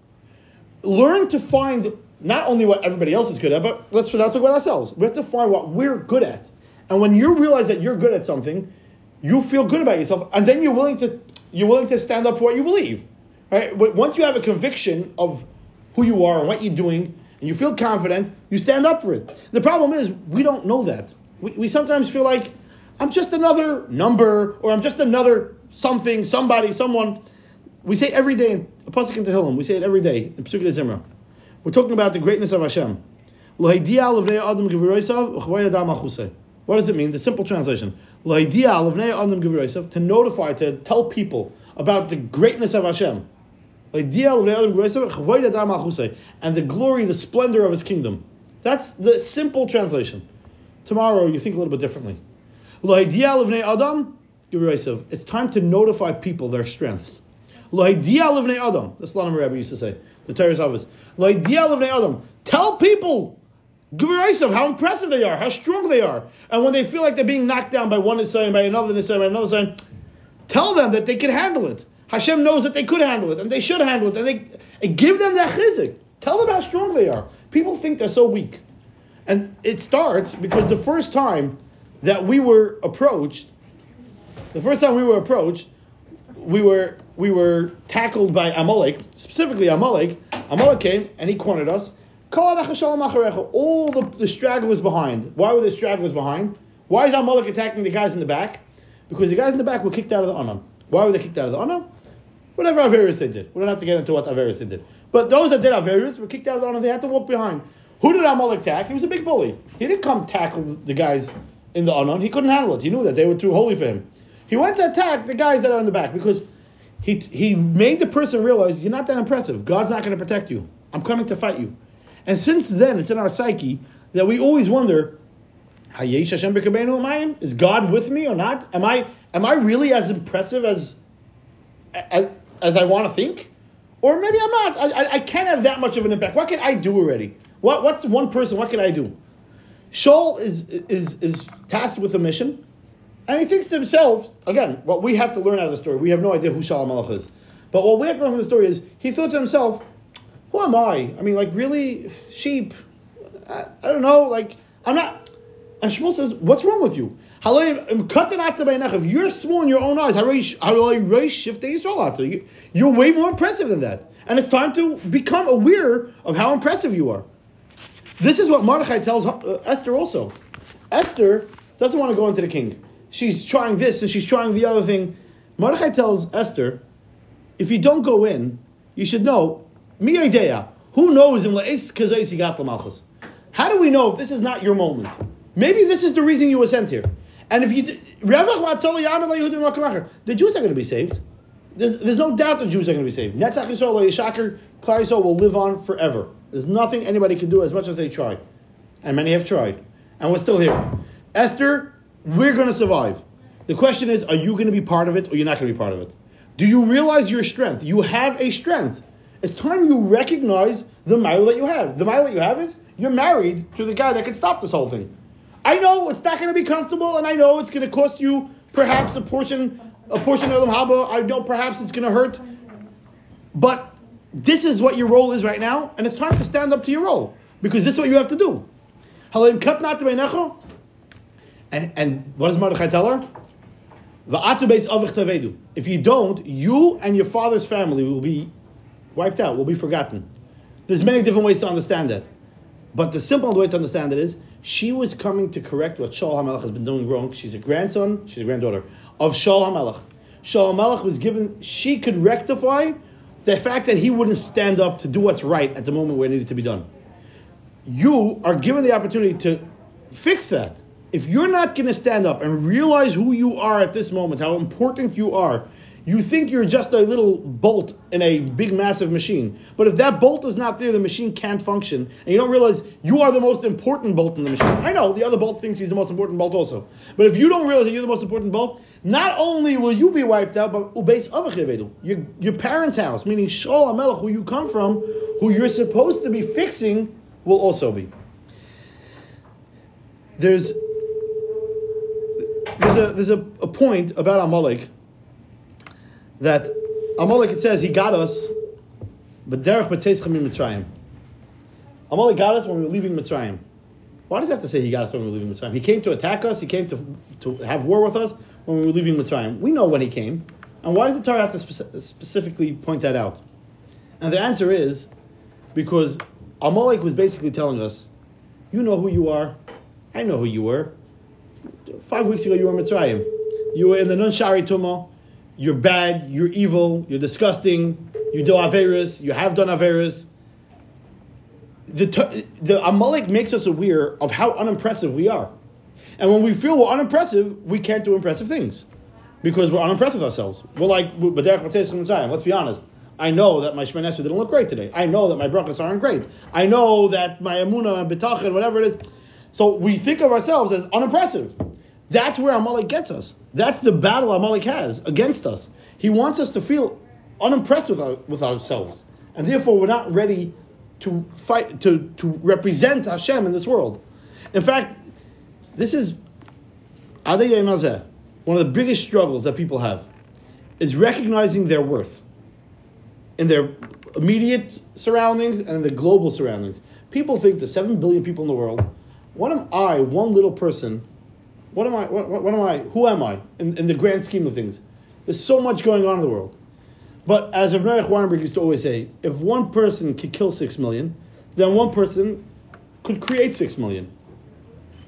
Learn to find not only what everybody else is good at, but let's not talk about ourselves. We have to find what we're good at. And when you realize that you're good at something, you feel good about yourself, and then you're willing to you're willing to stand up for what you believe. Right? Once you have a conviction of who you are and what you're doing, and you feel confident, you stand up for it. The problem is we don't know that. We, we sometimes feel like I'm just another number, or I'm just another something, somebody, someone. We say every day in pasuk in Tehillim. We say it every day in Pesukei Zimra. We're talking about the greatness of Hashem. What does it mean? The simple translation. To notify, to tell people about the greatness of Hashem. And the glory, the splendor of His kingdom. That's the simple translation. Tomorrow you think a little bit differently. It's time to notify people their strengths. Adam. That's Lanam Rebbe used to say. The Torah's office. Tell people how impressive they are, how strong they are. And when they feel like they're being knocked down by one Nisayan, by another Nisayan, by another Nisayan, tell them that they can handle it. Hashem knows that they could handle it, and they should handle it, and they and give them that chizik. Tell them how strong they are. People think they're so weak. And it starts because the first time that we were approached, the first time we were approached, we were we were tackled by Amalek, specifically Amalek. Amalek came and he cornered us. All the, the stragglers behind. Why were the stragglers behind? Why is Amalek attacking the guys in the back? Because the guys in the back were kicked out of the Anan. Why were they kicked out of the Anan? Whatever Averis they did. We don't have to get into what Averis they did. But those that did Averis were kicked out of the Anan. They had to walk behind. Who did Amalek attack? He was a big bully. He didn't come tackle the guys in the Anan. He couldn't handle it. He knew that. They were too holy for him. He went to attack the guys that are in the back because he, he made the person realize you're not that impressive. God's not going to protect you. I'm coming to fight you. And since then, it's in our psyche that we always wonder, is God with me or not? Am I am I really as impressive as as, as I want to think? Or maybe I'm not. I, I, can't have that much of an impact. What can I do already? What, what's one person? What can I do? Shaul is, is, is tasked with a mission, and he thinks to himself, again, what we have to learn out of the story, we have no idea who Shaul Malach is. But what we have to learn from the story is, he thought to himself, who am I? I mean, like, really? Sheep? I, I don't know. Like, I'm not. And Shmuel says, what's wrong with you? If you're small in your own eyes, you're way more impressive than that. And it's time to become aware of how impressive you are. This is what Mordechai tells uh, Esther also. Esther doesn't want to go into the king. She's trying this and she's trying the other thing. Mordechai tells Esther, if you don't go in, you should know, mi yodea, who knows How do we know if this is not your moment? Maybe this is the reason you were sent here. And if you, the Jews are going to be saved. There's, there's no doubt the Jews are going to be saved. Netzach Yisrael, Yishakar, Klal Yisrael will live on forever. There's nothing anybody can do as much as they try. And many have tried. And we're still here. Esther, we're going to survive. The question is, are you going to be part of it or you're not going to be part of it? Do you realize your strength? You have a strength. It's time you recognize the mile that you have. The mile that you have is you're married to the guy that can stop this whole thing. I know it's not going to be comfortable, and I know it's going to cost you perhaps a portion, a portion of the haba. I know perhaps it's going to hurt, but this is what your role is right now, and it's time to stand up to your role because this is what you have to do. Halim kat not to and, and what does Mordechai tell her? If you don't, you and your father's family will be wiped out, will be forgotten. There's many different ways to understand that. But the simple way to understand it is she was coming to correct what Shaul HaMelech has been doing wrong. She's a grandson, she's a granddaughter of Shaul HaMelech. Shaul HaMelech was given, she could rectify the fact that he wouldn't stand up to do what's right at the moment where it needed to be done. You are given the opportunity to fix that. If you're not going to stand up and realize who you are at this moment, how important you are, you think you're just a little bolt in a big, massive machine. But if that bolt is not there, the machine can't function. And you don't realize you are the most important bolt in the machine. I know the other bolt thinks he's the most important bolt also. But if you don't realize that you're the most important bolt, not only will you be wiped out, but your, your parents' house, meaning Shaul HaMelech, who you come from, who you're supposed to be fixing, will also be. There's there's a there's a, a point about Amalek that Amalek it says he got us, but derech Mitzrayim. Amalek got us when we were leaving Mitzrayim. Why does he have to say he got us when we were leaving Mitzrayim? He came to attack us. He came to, to have war with us when we were leaving Mitzrayim. We know when he came. And why does the Torah have to spe- specifically point that out? And the answer is because Amalek was basically telling us, you know who you are. I know who you were. Five weeks ago, you were Mitzrayim. You were in the Nun Shari Tumah you're bad, you're evil, you're disgusting, you do Averis, you have done Averis. The, the Amalek makes us aware of how unimpressive we are. And when we feel we're unimpressive, we can't do impressive things. Because we're unimpressed with ourselves. We're like, let's be honest. I know that my Shemon didn't look great today. I know that my brachas aren't great. I know that my Amuna and B'tachin, whatever it is. So we think of ourselves as unimpressive. That's where Amalek gets us. That's the battle Amalek has against us. He wants us to feel unimpressed with, our, with ourselves. And therefore, we're not ready to fight, to, to represent Hashem in this world. In fact, this is one of the biggest struggles that people have is recognizing their worth in their immediate surroundings and in the global surroundings. People think the 7 billion people in the world, what am I, one little person, what am I? What, what am I? Who am I in, in, the grand scheme of things? There's so much going on in the world. But as Rav Noach Weinberg used to always say, if one person could kill six million, then one person could create six million.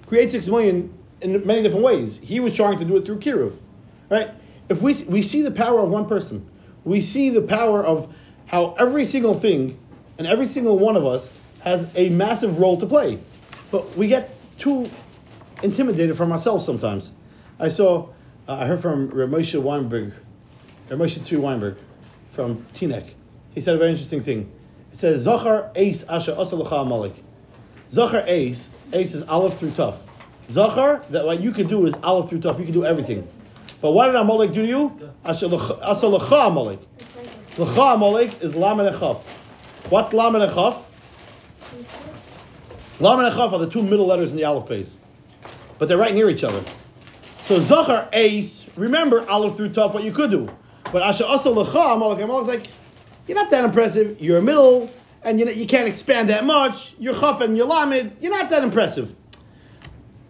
Create six million in many different ways. He was trying to do it through Kiruv, right? If we we see the power of one person, we see the power of how every single thing and every single one of us has a massive role to play. But we get too intimidated from myself sometimes. I saw, uh, I heard from Ramosha Weinberg, Ramosha Tzvi Weinberg from Teaneck. He said a very interesting thing. It says, Zachor Ace Asha Asalacha Amalek. Zachor Ace, Ace is Aleph through Tough. Zachor, that what you can do is Aleph through Tough, you can do everything. But what did Amalek do to you? Asalacha Amalek. Lacha Amalek is Lamed Echaf. What's Lamed Echaf? Lamed Echaf are the two middle letters in the Aleph Beis but they're right near each other. So Zachor Ace, remember Aleph through Tov, what you could do. But Asha Asa Lecha, Amalek Amalek like, you're not that impressive. You're a middle, and you, you can't expand that much. You're Chaf and you're Lamed. You're not that impressive.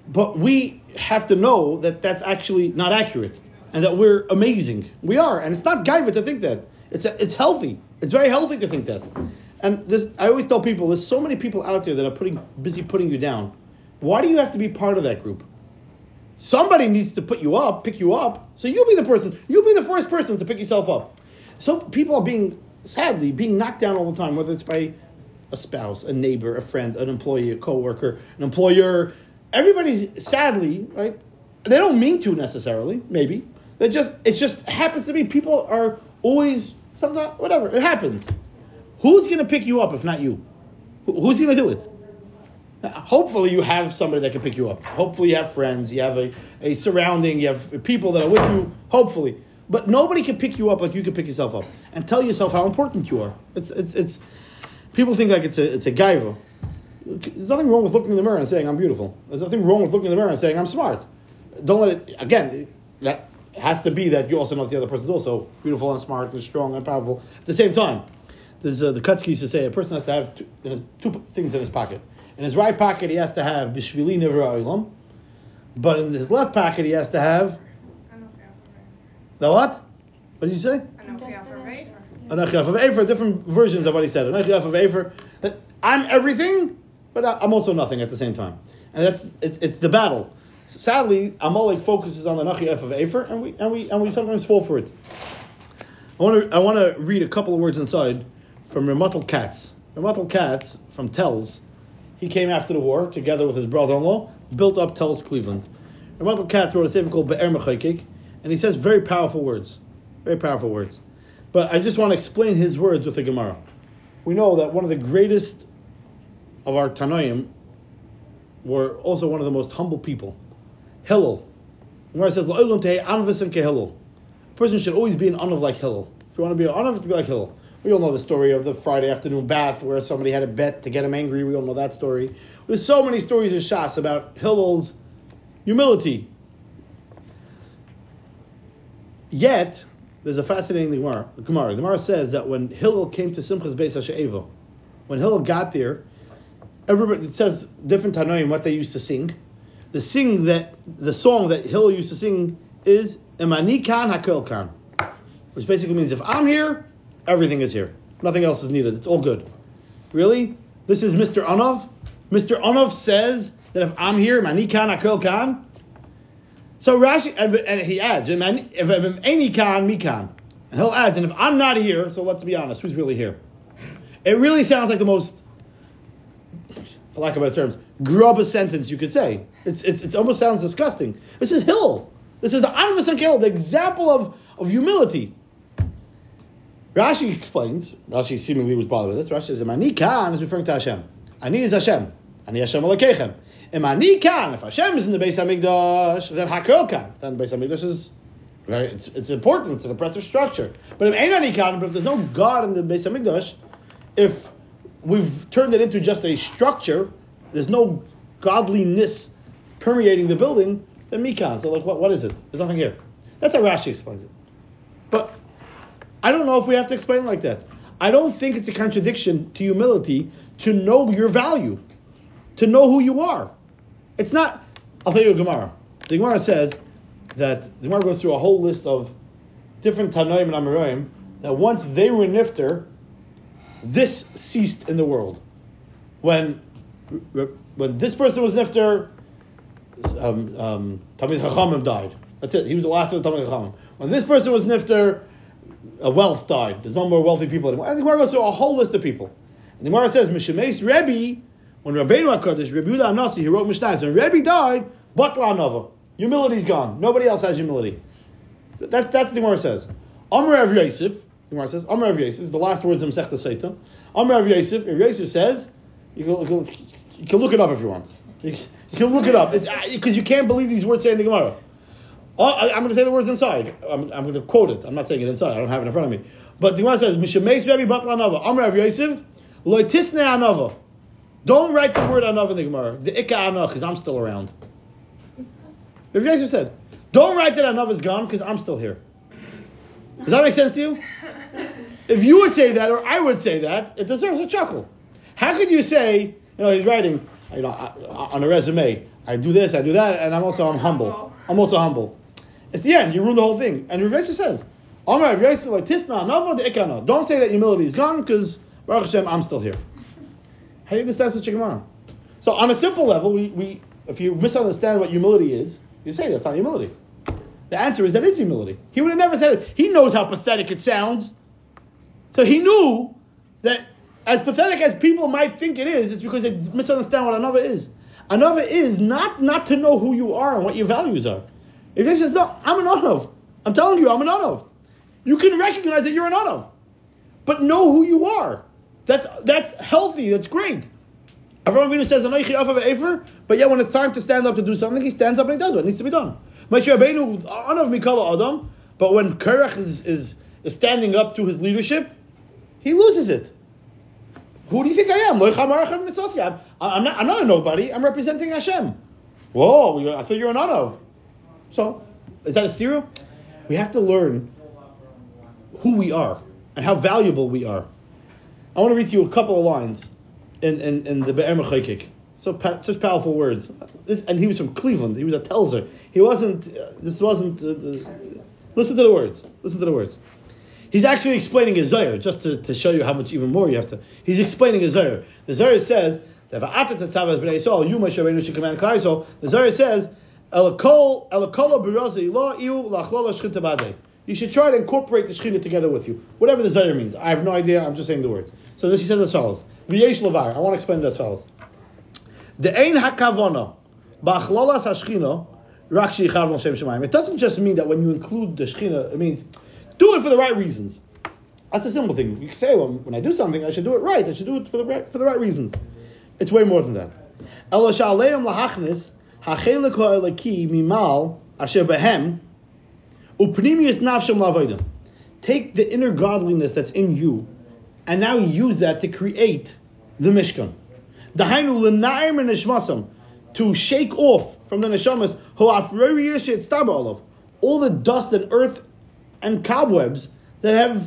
But we have to know that that's actually not accurate, and that we're amazing. We are, and it's not gaiva to think that. It's a, it's healthy. It's very healthy to think that. And this, I always tell people, there's so many people out there that are putting busy putting you down why do you have to be part of that group? Somebody needs to put you up, pick you up. So you'll be the person, you'll be the first person to pick yourself up. So people are being, sadly, being knocked down all the time, whether it's by a spouse, a neighbor, a friend, an employee, a coworker, an employer. Everybody's sadly, right? They don't mean to necessarily, maybe. They just it just happens to be people are always sometimes whatever, it happens. Who's gonna pick you up if not you? Who's gonna do it? Hopefully you have somebody that can pick you up. Hopefully you have friends, you have a, a surrounding, you have people that are with you, hopefully. But nobody can pick you up like you can pick yourself up and tell yourself how important you are. It's it's it's. People think like it's a it's a gaiva. There's nothing wrong with looking in the mirror and saying I'm beautiful. There's nothing wrong with looking in the mirror and saying I'm smart. Don't let it again. That has to be that you also know that the other person is also beautiful and smart and strong and powerful at the same time. There's uh, the Kotzker used to say a person has to have two, two things in his pocket. In his right pocket, he has to have bishvili olam, but in his left pocket, he has to have I know if you the what? What did you say? I know if you have a rate. Anachiyaf of Afer, different versions of what he said. Of Afer, I'm everything, but I'm also nothing at the same time. And that's it's, it's the battle. Sadly, Amalek focuses on the of Afer, and we and we and we sometimes fall for it. I want to I want to read a couple of words inside from Ramatal Katz. Ramatal Katz from Telz. He came after the war together with his brother-in-law, built up Telz Cleveland. Ramatal Katz wrote a statement called Be'er Mechokek, and he says very powerful words, very powerful words. But I just want to explain his words with the Gemara. We know that one of the greatest of our Tanoim were also one of the most humble people. Hillel. Gemara says, "La'olam tehei anvasim kehillel." A person should always be an anav like Hillel. If you want to be an anav, to be like Hillel. We all know the story of the Friday afternoon bath where somebody had a bet to get him angry. We all know that story. There's so many stories in Shas about Hillel's humility. Yet, there's a fascinating Gemara. Gemara. Gemara says that when Hillel came to Simchas Beis Hasha'eva, when Hillel got there, everybody it says different Tanoim what they used to sing. The sing that the song that Hillel used to sing is Imani Kan Hakel Kan, which basically means if I'm here, everything is here. Nothing else is needed. It's all good. Really? This is Mr. Anov. Mr. Anov says that if I'm here, Imani Kan Hakel Kan. So Rashi and, and he adds, if I'm any kan, mi kan. And he'll add, and if I'm not here, so let's be honest, who's really here? It really sounds like the most, for lack of better terms, grubber sentence you could say. It's, it's, it almost sounds disgusting. This is Hill. This is the Anvas and Hill, the example of, of humility. Rashi explains, Rashi seemingly was bothered with this. Rashi says, Ani kan is referring to Hashem. Ani is Hashem. Ani Hashem Alekechem. Imani kan, if Hashem is in the Beis Hamikdash, then Hakel kan. Then Beis Hamikdash is very, it's, it's important, it's an oppressive structure. But if Einani kan, but if there's no God in the Beis Hamikdash, if we've turned it into just a structure, there's no godliness permeating the building, then Mikan. So like, what, what is it? There's nothing here. That's how Rashi explains it. But I don't know if we have to explain like that. I don't think it's a contradiction to humility to know your value, to know who you are. It's not. I'll tell you a Gemara. The Gemara says that the Gemara goes through a whole list of different Tanoim and Amoraim that once they were nifter, this ceased in the world. When when this person was nifter, um, um, Talmid Chachamim died. That's it. He was the last of the Talmid Chachamim. When this person was nifter, a wealth died. There's no more wealthy people anymore. And the Gemara goes through a whole list of people. And the Gemara says, Mishemes Rebbe, when Rabbeinu HaKadosh, Rebbe Yehuda HaNasi, he wrote Mishnah, when Rebbe died, Batla Nova. Humility's gone. Nobody else has humility. That's, that's the Gemara says. Amr Rav Yosef, the Gemara says, Amr Rav Yosef, the last words of Masechta Seitam. Amr Rav Yosef, Rav Yosef says, you can, you, can, you can look it up if you want. You, you can look it up. Because uh, you can't believe these words say in the Gemara. Oh, I, am going to say the words inside. I'm, I'm going to quote it. I'm not saying it inside. I don't have it in front of me. But the Gemara says, Mishemes Rebbe Batla Nova. Amr Rav Yosef, Loitisne Anova. Don't write the word Anova in the Gemara. The Ika Anov, because I'm still around. Rav Yosef said, don't write that Anov is gone, because I'm still here. Does that make sense to you? If you would say that, or I would say that, it deserves a chuckle. How could you say, you know, he's writing, you know, on a resume, I do this, I do that, and I'm also I'm humble. I'm also humble. It's the end. You ruin the whole thing. And Rav says, Amar Rav Yosef like Tisna Anava the Ikana. Don't say that humility is gone because Baruch Hashem, I'm still here. How do you understand such a Gemara? So on a simple level, we, we if you misunderstand what humility is, you say that's not humility. The answer is that is humility. He would have never said it. He knows how pathetic it sounds. So he knew that as pathetic as people might think it is, it's because they misunderstand what another is. Another is not not to know who you are and what your values are. If it's just no, I'm an Anov. I'm telling you, I'm an Anov. You can recognize that you're an Anov. But know who you are. That's that's healthy, that's great. Avraham Avinu says, "Anoichi Afav Efer," but yet when it's time to stand up to do something, he stands up and he does what needs to be done. But when Korach is, is, is standing up to his leadership, he loses it. Who do you think I am? I'm not, I'm not a nobody. I'm representing Hashem. Whoa, I thought you were an Anov. So, is that a stirah? We have to learn who we are and how valuable we are. I want to read to you a couple of lines in, in, in the Be'er Mechokek. So such powerful words. This, and he was from Cleveland. He was a Telzer. He wasn't. Uh, this wasn't. Uh, listen to the words. Listen to the words. He's actually explaining his Zohar, just to, to show you how much even more you have to. He's explaining his Zohar. The Zohar says that. The Zohar says You should try to incorporate the shechina together with you. Whatever the Zohar means. I have no idea. I'm just saying the words. So this he says as follows. I want to explain it as follows. The ein hakavona ba'achlolas hashchina rak shemayim. It doesn't just mean that when you include the shechina, it means do it for the right reasons. That's a simple thing. You can say, well, when I do something, I should do it right. I should do it for the right, for the right reasons. It's way more than that. Elo sha'aleim lahachnis hachelik mimal asher behem upnimius. Take the inner godliness that's in you, and now use that to create the mishkan. Dahainu l'na'im to shake off from the neshamas all the dust and earth and cobwebs that have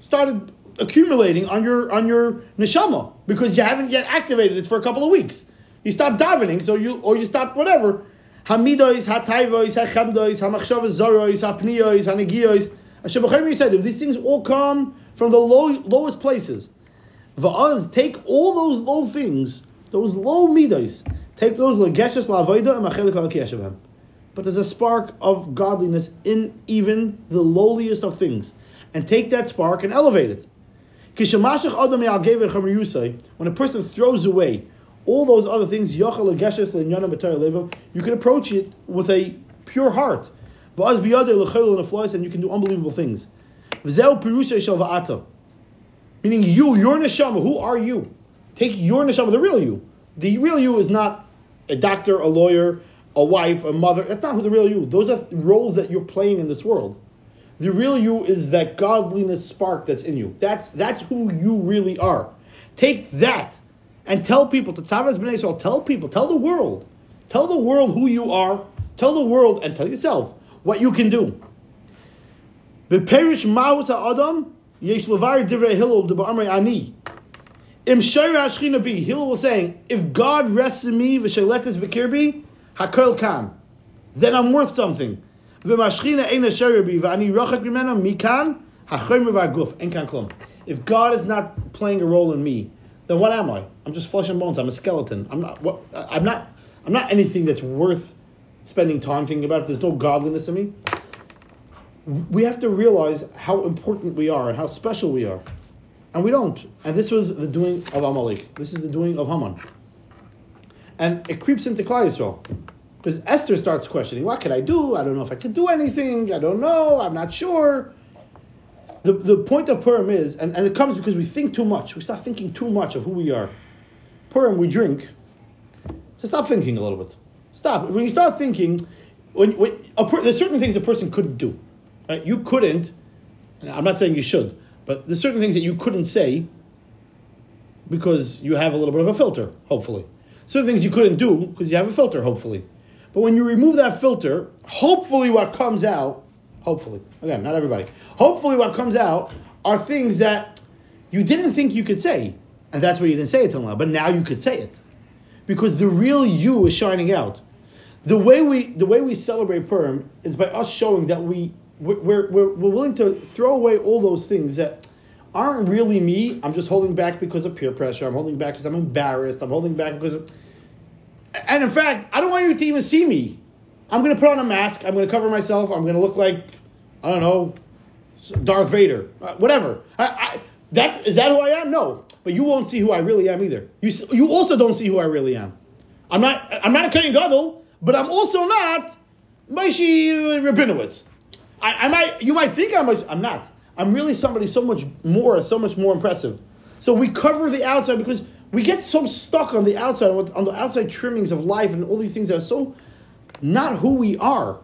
started accumulating on your on your neshama because you haven't yet activated it for a couple of weeks. You stop davening, so you or you stop whatever. Hamidois, hatayvois, hachemdois, hamachshavas zorois, hapniois, hanegiois. Hashem said, if these things all come from the low, lowest places, va'az, take all those low things, those low midos, take those legeshes la'avoida and machelik al But there's a spark of godliness in even the lowliest of things, and take that spark and elevate it. When a person throws away all those other things, you can approach it with a pure heart. And you can do unbelievable things. Meaning you, your neshama, who are you? Take your neshama, the real you. The real you is not a doctor, a lawyer, a wife, a mother. That's not who the real you. Those are roles that you're playing in this world. The real you is that godliness spark that's in you. That's that's who you really are. Take that and tell people, Tzavas B'nai Yisrael, tell people, tell the world, tell the world who you are, tell the world and tell yourself what you can do. B'perish ma'us ha'adam, yesh levar divrei Hillel d'ba'amrei ani. Im shayra hashchina bi, Hillel was saying, if God rests in me, v'shaletes v'kirbi, hakol kan, then I'm worth something. V'mashchina ein hashayra bi, v'ani rachak mimena, mikan, ha'chomer v'aguf, en kan klum. If God is not playing a role in me, then what am I? I'm just flesh and bones. I'm a skeleton. I'm not. What, I'm not. I'm not anything that's worth spending time thinking about. If there's no godliness in me, we have to realize how important we are and how special we are, and we don't. And this was the doing of Amalek. This is the doing of Haman, and it creeps into Klal Yisrael. Because Esther starts questioning, what can I do? I don't know if I can do anything. I don't know. I'm not sure the, the point of Purim is, and, and it comes because we think too much. We start thinking too much of who we are. Purim, we drink. So stop thinking a little bit. Stop. When you start thinking, when, when per, there's certain things a person couldn't do. Right? You couldn't. I'm not saying you should, but there's certain things that you couldn't say because you have a little bit of a filter. Hopefully, certain things you couldn't do because you have a filter. Hopefully, but when you remove that filter, hopefully what comes out Hopefully. Again, not everybody. Hopefully, what comes out are things that you didn't think you could say. And that's why you didn't say it till now. But now you could say it. Because the real you is shining out. The way we, the way we celebrate Purim is by us showing that we, we're, we're, we're willing to throw away all those things that aren't really me. I'm just holding back because of peer pressure. I'm holding back because I'm embarrassed. I'm holding back because of. And in fact, I don't want you to even see me. I'm going to put on a mask. I'm going to cover myself. I'm going to look like I don't know, Darth Vader, uh, whatever. I, I, that's is that who I am? No, but you won't see who I really am either. You you also don't see who I really am. I'm not I'm not a Kohen Gadol, but I'm also not Maishi Rabinowitz. I, I might you might think I'm a, I'm not. I'm really somebody so much more, so much more impressive. So we cover the outside because we get so stuck on the outside, on the outside trimmings of life and all these things that are so not who we are.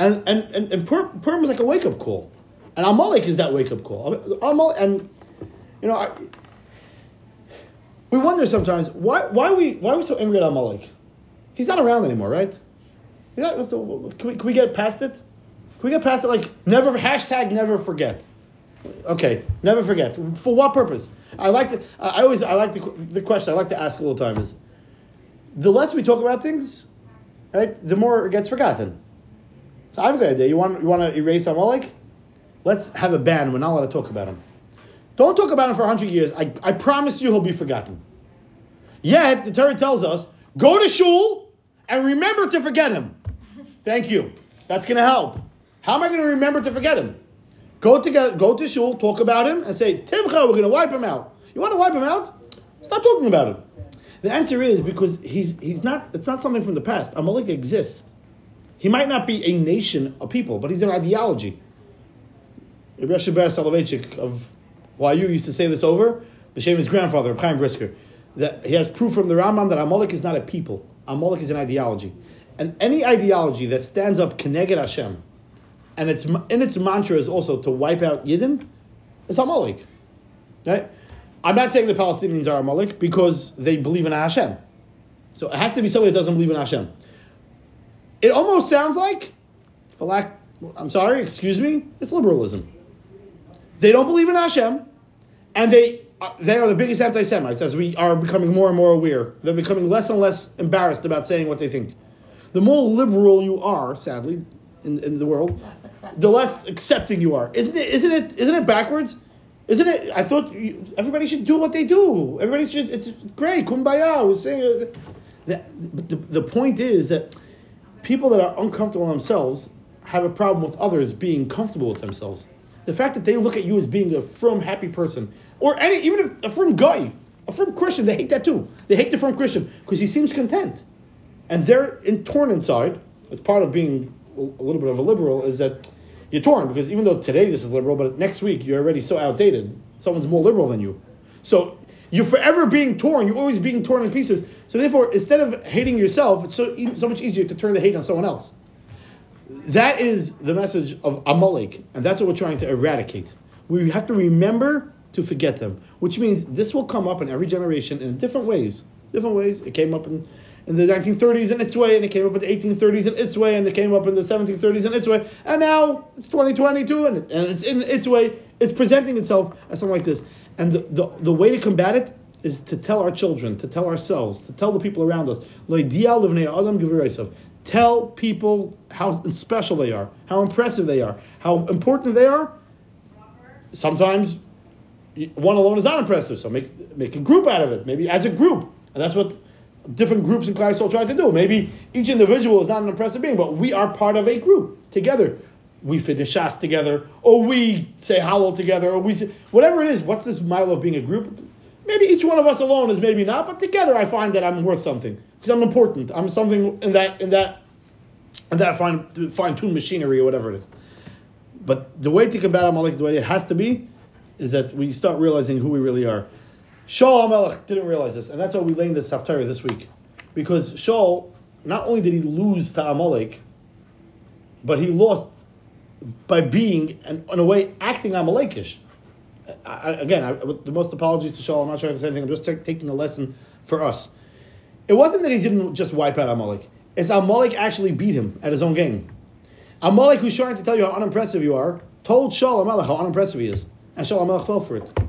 And and and, and Purim, Purim is like a wake up call, and Amalek is that wake up call. Amalek, and you know, I, we wonder sometimes why why we why are we so angry at Amalek? He's not around anymore, right? Not, so, can, we, can we get past it? Can we get past it? Like never hashtag never forget. Okay, never forget. For what purpose? I like to. I always. I like the, the question. I like to ask all the time is, the less we talk about things, right, the more it gets forgotten. So I have a good idea. You want you want to erase Amalek? Let's have a ban. We're not allowed to talk about him. Don't talk about him for hundred years. I, I promise you, he'll be forgotten. Yet the Torah tells us, go to shul and remember to forget him. Thank you. That's going to help. How am I going to remember to forget him? Go together, go to shul, talk about him, and say, Timcha, we're going to wipe him out. You want to wipe him out? Stop talking about him. The answer is because he's he's not. It's not something from the past. Amalek exists. He might not be a nation of people, but he's an ideology. Rabbi Ber Soloveitchik of YU used to say this over. B'Shem his grandfather, Chaim Brisker, that he has proof from the Rambam that Amalek is not a people. Amalek is an ideology, and any ideology that stands up Keneged Hashem and its in its mantra is also to wipe out Yidden, it's Amalek. Right? I'm not saying the Palestinians are Amalek because they believe in Hashem. So it has to be somebody that doesn't believe in Hashem. It almost sounds like, for lack, I'm sorry, excuse me, it's liberalism. They don't believe in Hashem, and they uh, they are the biggest anti-Semites as we are becoming more and more aware. They're becoming less and less embarrassed about saying what they think. The more liberal you are, sadly, in, in the world, the less accepting you are. Isn't it? Isn't it? Isn't it backwards? Isn't it? I thought you, everybody should do what they do. Everybody should. It's great. Kumbaya. We're saying. That, the, the point is that people that are uncomfortable themselves have a problem with others being comfortable with themselves. The fact that they look at you as being a firm, happy person, or any, even a, a firm guy, a firm Christian, they hate that too. They hate the firm Christian because he seems content, and they're in, torn inside. It's part of being a little bit of a liberal is that you're torn because even though today this is liberal, but next week you're already so outdated. Someone's more liberal than you. So you're forever being torn. You're always being torn in pieces. So therefore, instead of hating yourself, it's so, so much easier to turn the hate on someone else. That is the message of Amalek, and that's what we're trying to eradicate. We have to remember to forget them, which means this will come up in every generation in different ways. Different ways. It came up in in the 1930s in its way, and it came up in the 1830s in its way, and it came up in the 1730s in its way, and now it's 2022 and, and it's in its way. It's presenting itself as something like this. And the, the, the way to combat it is to tell our children, to tell ourselves, to tell the people around us, tell people how special they are, how impressive they are, how important they are. Sometimes one alone is not impressive, so make, make a group out of it, maybe as a group. And that's what different groups in Klal Yisrael try to do. Maybe each individual is not an impressive being, but we are part of a group together. We finish Shas together, or we say Hallel together, or we say, whatever it is. What's this mile of being a group? Maybe each one of us alone is maybe not, but together I find that I'm worth something because I'm important. I'm something in that in that in that fine fine tuned machinery or whatever it is. But the way to combat Amalek, the way it has to be, is that we start realizing who we really are. Shaul HaMelech didn't realize this, and that's why we laid this Haftarah this week. Because Shaul, not only did he lose to Amalek, but he lost by being, and in a way, acting Amalekish. I, again, I, the most apologies to Shaul. I'm not trying to say anything. I'm just t- taking a lesson for us. It wasn't that he didn't just wipe out Amalek. It's Amalek actually beat him at his own game. Amalek, who's trying to tell you how unimpressive you are, told Shaul HaMelech how unimpressive he is. And Shaul HaMelech fell for it.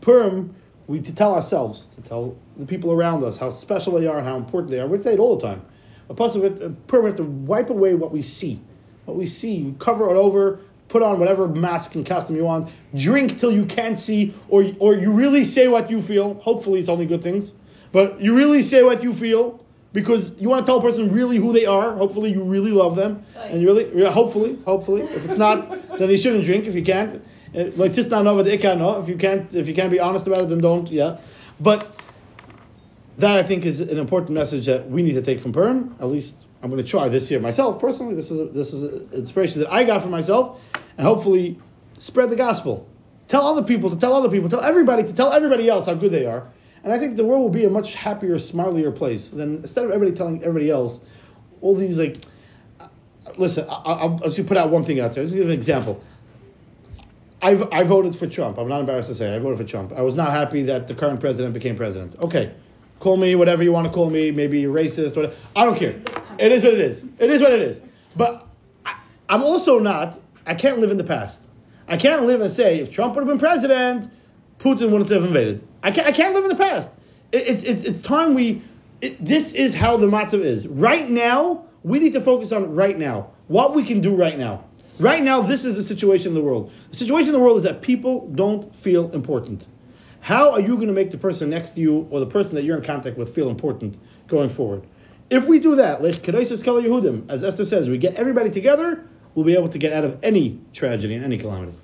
Purim we to tell ourselves, to tell the people around us how special they are and how important they are. We say it all the time. A plus of it, we have to wipe away what we see. What we see, You cover it over, put on whatever mask and costume you want, drink till you can't see, or, or you really say what you feel. Hopefully, it's only good things. But you really say what you feel because you want to tell a person really who they are. Hopefully, you really love them. And you really, hopefully, hopefully. If it's not, then you shouldn't drink if you can't. Uh, like nova the ikano. If you can't, if you can't be honest about it, then don't. Yeah, but that I think is an important message that we need to take from Purim. At least I'm going to try this year myself personally. This is a, this is inspiration that I got for myself, and hopefully spread the gospel. Tell other people to tell other people, tell everybody to tell everybody else how good they are. And I think the world will be a much happier, smilier place than instead of everybody telling everybody else all these like uh, listen, I, I'll, just put out one thing out there. Let's give an example. I, I voted for Trump. I'm not embarrassed to say I voted for Trump. I was not happy that the current president became president. Okay, call me whatever you want to call me. Maybe you're racist. Whatever. I don't care. It is what it is. It is what it is. But I, I'm also not. I can't live in the past. I can't live and say if Trump would have been president, Putin wouldn't have invaded. I can't. I can't live in the past. It, it's it's it's time we. It, this is how the matzav is right now. We need to focus on right now. What we can do right now. Right now, this is the situation in the world. The situation in the world is that people don't feel important. How are you going to make the person next to you or the person that you're in contact with feel important going forward? If we do that, like as Esther says, we get everybody together, we'll be able to get out of any tragedy and any calamity.